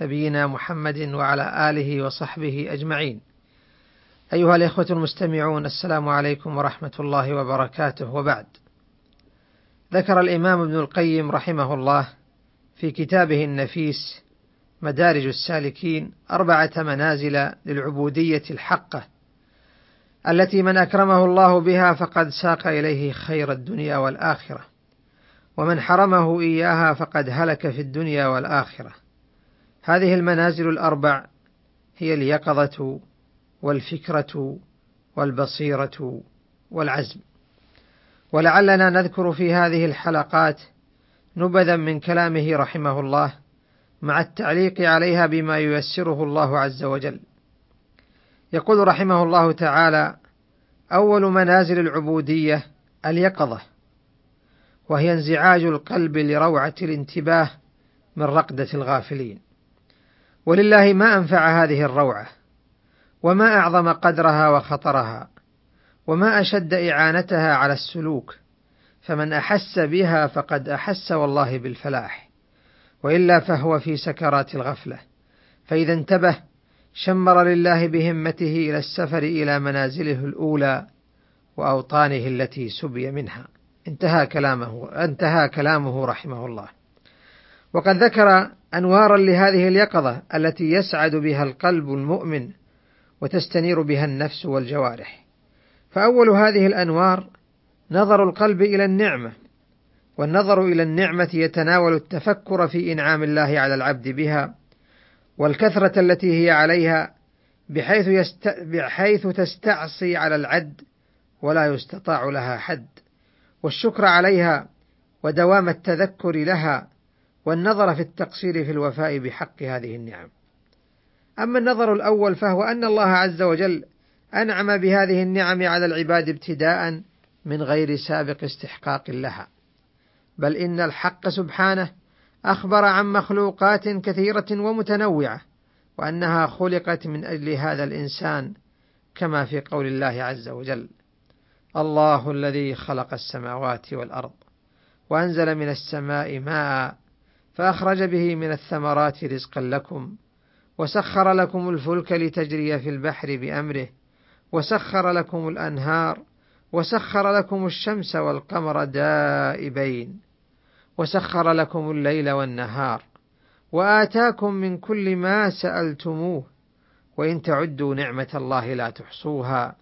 نبينا محمد وعلى آله وصحبه أجمعين. أيها الإخوة المستمعون السلام عليكم ورحمة الله وبركاته وبعد. ذكر الإمام ابن القيم رحمه الله في كتابه النفيس مدارج السالكين أربعة منازل للعبودية الحقة التي من أكرمه الله بها فقد ساق إليه خير الدنيا والآخرة ومن حرمه إياها فقد هلك في الدنيا والآخرة هذه المنازل الأربع هي اليقظة والفكرة والبصيرة والعزم. ولعلنا نذكر في هذه الحلقات نبذا من كلامه رحمه الله مع التعليق عليها بما ييسره الله عز وجل. يقول رحمه الله تعالى أول منازل العبودية اليقظة وهي انزعاج القلب لروعة الانتباه من رقدة الغافلين. ولله ما أنفع هذه الروعة وما أعظم قدرها وخطرها وما أشد إعانتها على السلوك فمن أحس بها فقد أحس والله بالفلاح وإلا فهو في سكرات الغفلة فإذا انتبه شمر لله بهمته إلى السفر إلى منازله الأولى وأوطانه التي سبي منها. انتهى كلامه انتهى كلامه رحمه الله. وقد ذكر أنوارا لهذه اليقظة التي يسعد بها القلب المؤمن وتستنير بها النفس والجوارح. فأول هذه الأنوار نظر القلب إلى النعمة والنظر إلى النعمة يتناول التفكر في إنعام الله على العبد بها والكثرة التي هي عليها بحيث, يست... بحيث تستعصي على العد ولا يستطاع لها حد. والشكر عليها ودوام التذكر لها والنظر في التقصير في الوفاء بحق هذه النعم. أما النظر الأول فهو أن الله عز وجل أنعم بهذه النعم على العباد ابتداء من غير سابق استحقاق لها. بل إن الحق سبحانه أخبر عن مخلوقات كثيرة ومتنوعة وأنها خلقت من أجل هذا الإنسان كما في قول الله عز وجل الله الذي خلق السماوات والأرض وأنزل من السماء ماء فأخرج به من الثمرات رزقا لكم وسخر لكم الفلك لتجري في البحر بأمره وسخر لكم الأنهار وسخر لكم الشمس والقمر دائبين وسخر لكم الليل والنهار وآتاكم من كل ما سألتموه وإن تعدوا نعمة الله لا تحصوها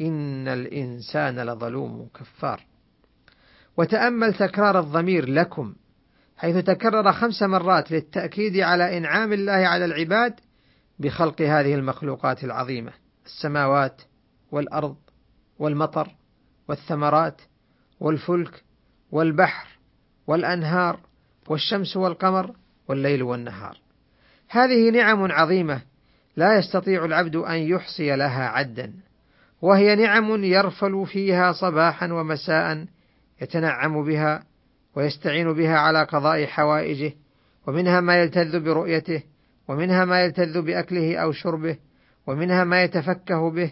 إن الإنسان لظلوم كفار. وتأمل تكرار الضمير لكم حيث تكرر خمس مرات للتأكيد على إنعام الله على العباد بخلق هذه المخلوقات العظيمة السماوات والأرض والمطر والثمرات والفلك والبحر والأنهار والشمس والقمر والليل والنهار. هذه نعم عظيمة لا يستطيع العبد أن يحصي لها عدا، وهي نعم يرفل فيها صباحا ومساء يتنعم بها ويستعين بها على قضاء حوائجه، ومنها ما يلتذ برؤيته، ومنها ما يلتذ بأكله أو شربه، ومنها ما يتفكه به،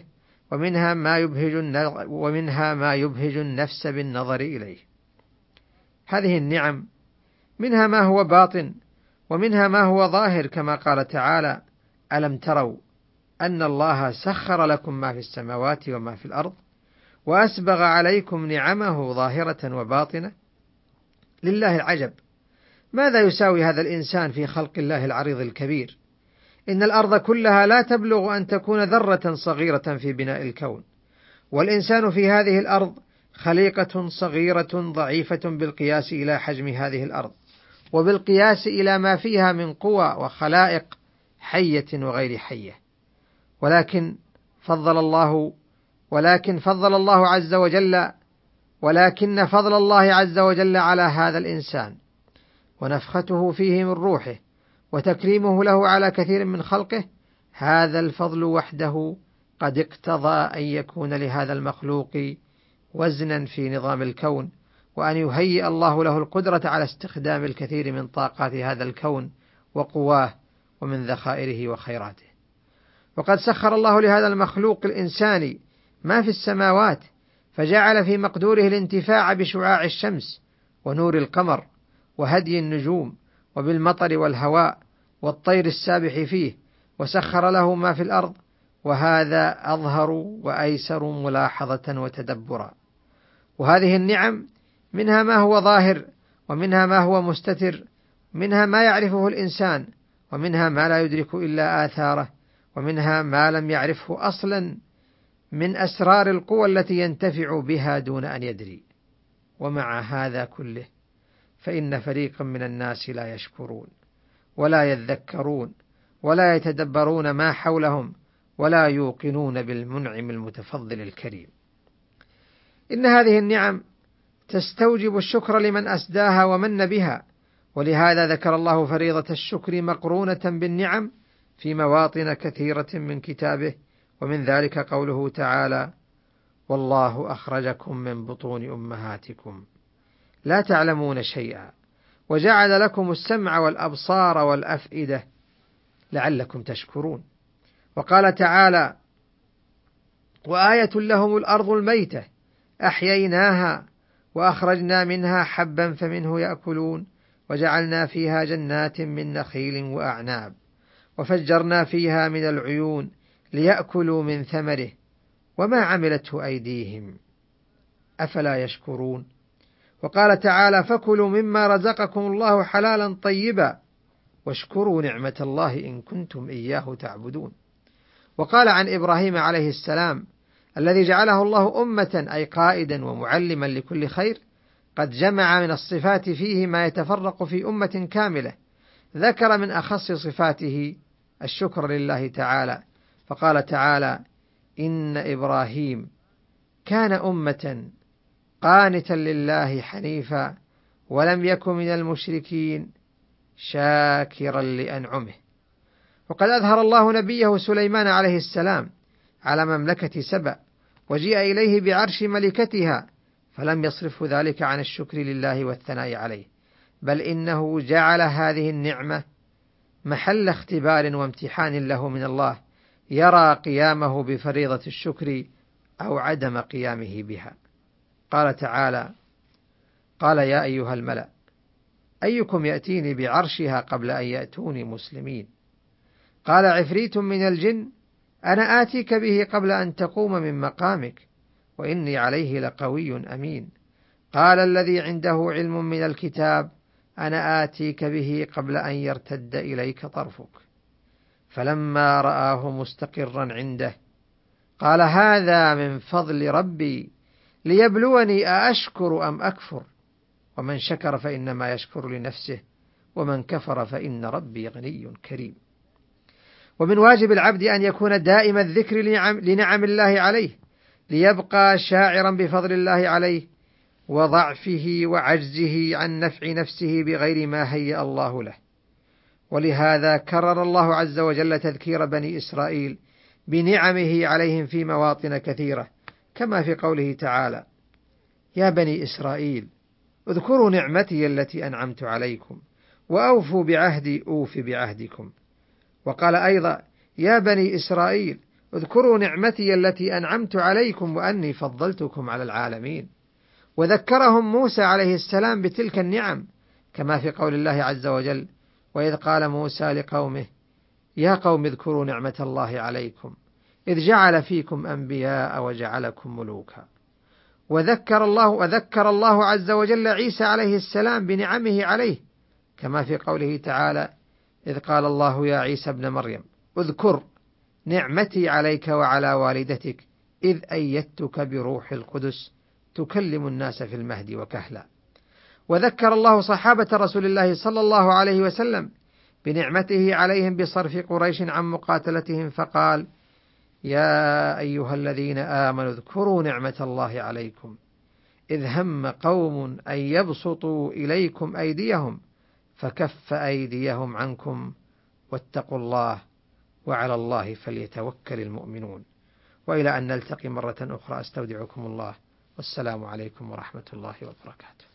ومنها ما يبهج ومنها ما يبهج النفس بالنظر إليه. هذه النعم منها ما هو باطن ومنها ما هو ظاهر كما قال تعالى ألم تروا أن الله سخر لكم ما في السماوات وما في الأرض وأسبغ عليكم نعمه ظاهرة وباطنة لله العجب. ماذا يساوي هذا الإنسان في خلق الله العريض الكبير؟ إن الأرض كلها لا تبلغ أن تكون ذرة صغيرة في بناء الكون. والإنسان في هذه الأرض خليقة صغيرة ضعيفة بالقياس إلى حجم هذه الأرض، وبالقياس إلى ما فيها من قوى وخلائق حية وغير حية. ولكن فضل الله ولكن فضل الله عز وجل ولكن فضل الله عز وجل على هذا الإنسان ونفخته فيه من روحه وتكريمه له على كثير من خلقه هذا الفضل وحده قد اقتضى أن يكون لهذا المخلوق وزنا في نظام الكون وأن يهيئ الله له القدرة على استخدام الكثير من طاقات هذا الكون وقواه ومن ذخائره وخيراته. وقد سخر الله لهذا المخلوق الإنساني ما في السماوات فجعل في مقدوره الانتفاع بشعاع الشمس ونور القمر وهدي النجوم وبالمطر والهواء والطير السابح فيه وسخر له ما في الأرض وهذا أظهر وأيسر ملاحظة وتدبرا. وهذه النعم منها ما هو ظاهر ومنها ما هو مستتر منها ما يعرفه الإنسان ومنها ما لا يدرك إلا آثاره ومنها ما لم يعرفه أصلا من أسرار القوى التي ينتفع بها دون أن يدري. ومع هذا كله فإن فريقا من الناس لا يشكرون ولا يذكرون ولا يتدبرون ما حولهم ولا يوقنون بالمنعم المتفضل الكريم. إن هذه النعم تستوجب الشكر لمن أسداها ومن بها ولهذا ذكر الله فريضة الشكر مقرونة بالنعم في مواطن كثيرة من كتابه ومن ذلك قوله تعالى والله أخرجكم من بطون أمهاتكم. لا تعلمون شيئا. وجعل لكم السمع والأبصار والأفئدة لعلكم تشكرون. وقال تعالى وآية لهم الأرض الميتة أحييناها وأخرجنا منها حبا فمنه يأكلون وجعلنا فيها جنات من نخيل وأعناب وفجرنا فيها من العيون ليأكلوا من ثمره وما عملته أيديهم. أفلا يشكرون؟ وقال تعالى فكلوا مما رزقكم الله حلالا طيبا واشكروا نعمة الله إن كنتم إياه تعبدون. وقال عن إبراهيم عليه السلام الذي جعله الله أمة أي قائدا ومعلما لكل خير قد جمع من الصفات فيه ما يتفرق في أمة كاملة ذكر من أخص صفاته الشكر لله تعالى فقال تعالى إن إبراهيم كان أمة قانتا لله حنيفا ولم يكن من المشركين شاكرا لأنعمه. وقد أظهر الله نبيه سليمان عليه السلام على مملكة سبأ وجيء إليه بعرش ملكتها فلم يصرفه ذلك عن الشكر لله والثناء عليه بل إنه جعل هذه النعمة محل اختبار وامتحان له من الله يرى قيامه بفريضة الشكر أو عدم قيامه بها. قال تعالى: قال يا أيها الملأ أيكم يأتيني بعرشها قبل أن يأتوني مسلمين؟ قال عفريت من الجن أنا آتيك به قبل أن تقوم من مقامك وإني عليه لقوي أمين. قال الذي عنده علم من الكتاب أنا آتيك به قبل أن يرتد إليك طرفك. فلما رآه مستقرا عنده قال هذا من فضل ربي ليبلوني أأشكر أم أكفر؟ ومن شكر فإنما يشكر لنفسه ومن كفر فإن ربي غني كريم. ومن واجب العبد أن يكون دائم الذكر لنعم, لنعم الله عليه ليبقى شاعرا بفضل الله عليه وضعفه وعجزه عن نفع نفسه بغير ما هيأ الله له. ولهذا كرر الله عز وجل تذكير بني إسرائيل بنعمه عليهم في مواطن كثيرة كما في قوله تعالى يا بني إسرائيل اذكروا نعمتي التي أنعمت عليكم وأوفوا بعهدي أوف بعهدكم. وقال أيضا يا بني إسرائيل اذكروا نعمتي التي أنعمت عليكم وأني فضلتكم على العالمين. وذكرهم موسى عليه السلام بتلك النعم كما في قول الله عز وجل وإذ قال موسى لقومه يا قوم اذكروا نعمة الله عليكم إذ جعل فيكم أنبياء وجعلكم ملوكا. وذكر الله وذكر الله عز وجل عيسى عليه السلام بنعمه عليه كما في قوله تعالى إذ قال الله يا عيسى ابن مريم اذكر نعمتي عليك وعلى والدتك إذ أيدتك بروح القدس تكلم الناس في المهد وكهلا. وذكر الله صحابة رسول الله صلى الله عليه وسلم بنعمته عليهم بصرف قريش عن مقاتلتهم فقال: يا أيها الذين آمنوا اذكروا نعمة الله عليكم. إذ هم قوم أن يبسطوا إليكم أيديهم فكف أيديهم عنكم واتقوا الله وعلى الله فليتوكل المؤمنون. وإلى أن نلتقي مرة أخرى أستودعكم الله. والسلام عليكم ورحمة الله وبركاته.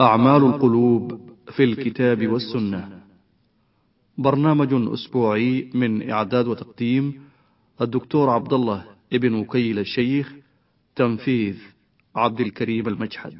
أعمال القلوب في الكتاب والسنة. برنامج أسبوعي من إعداد وتقديم الدكتور عبد الله ابن وكيل الشيخ تنفيذ عبد الكريم المجحد.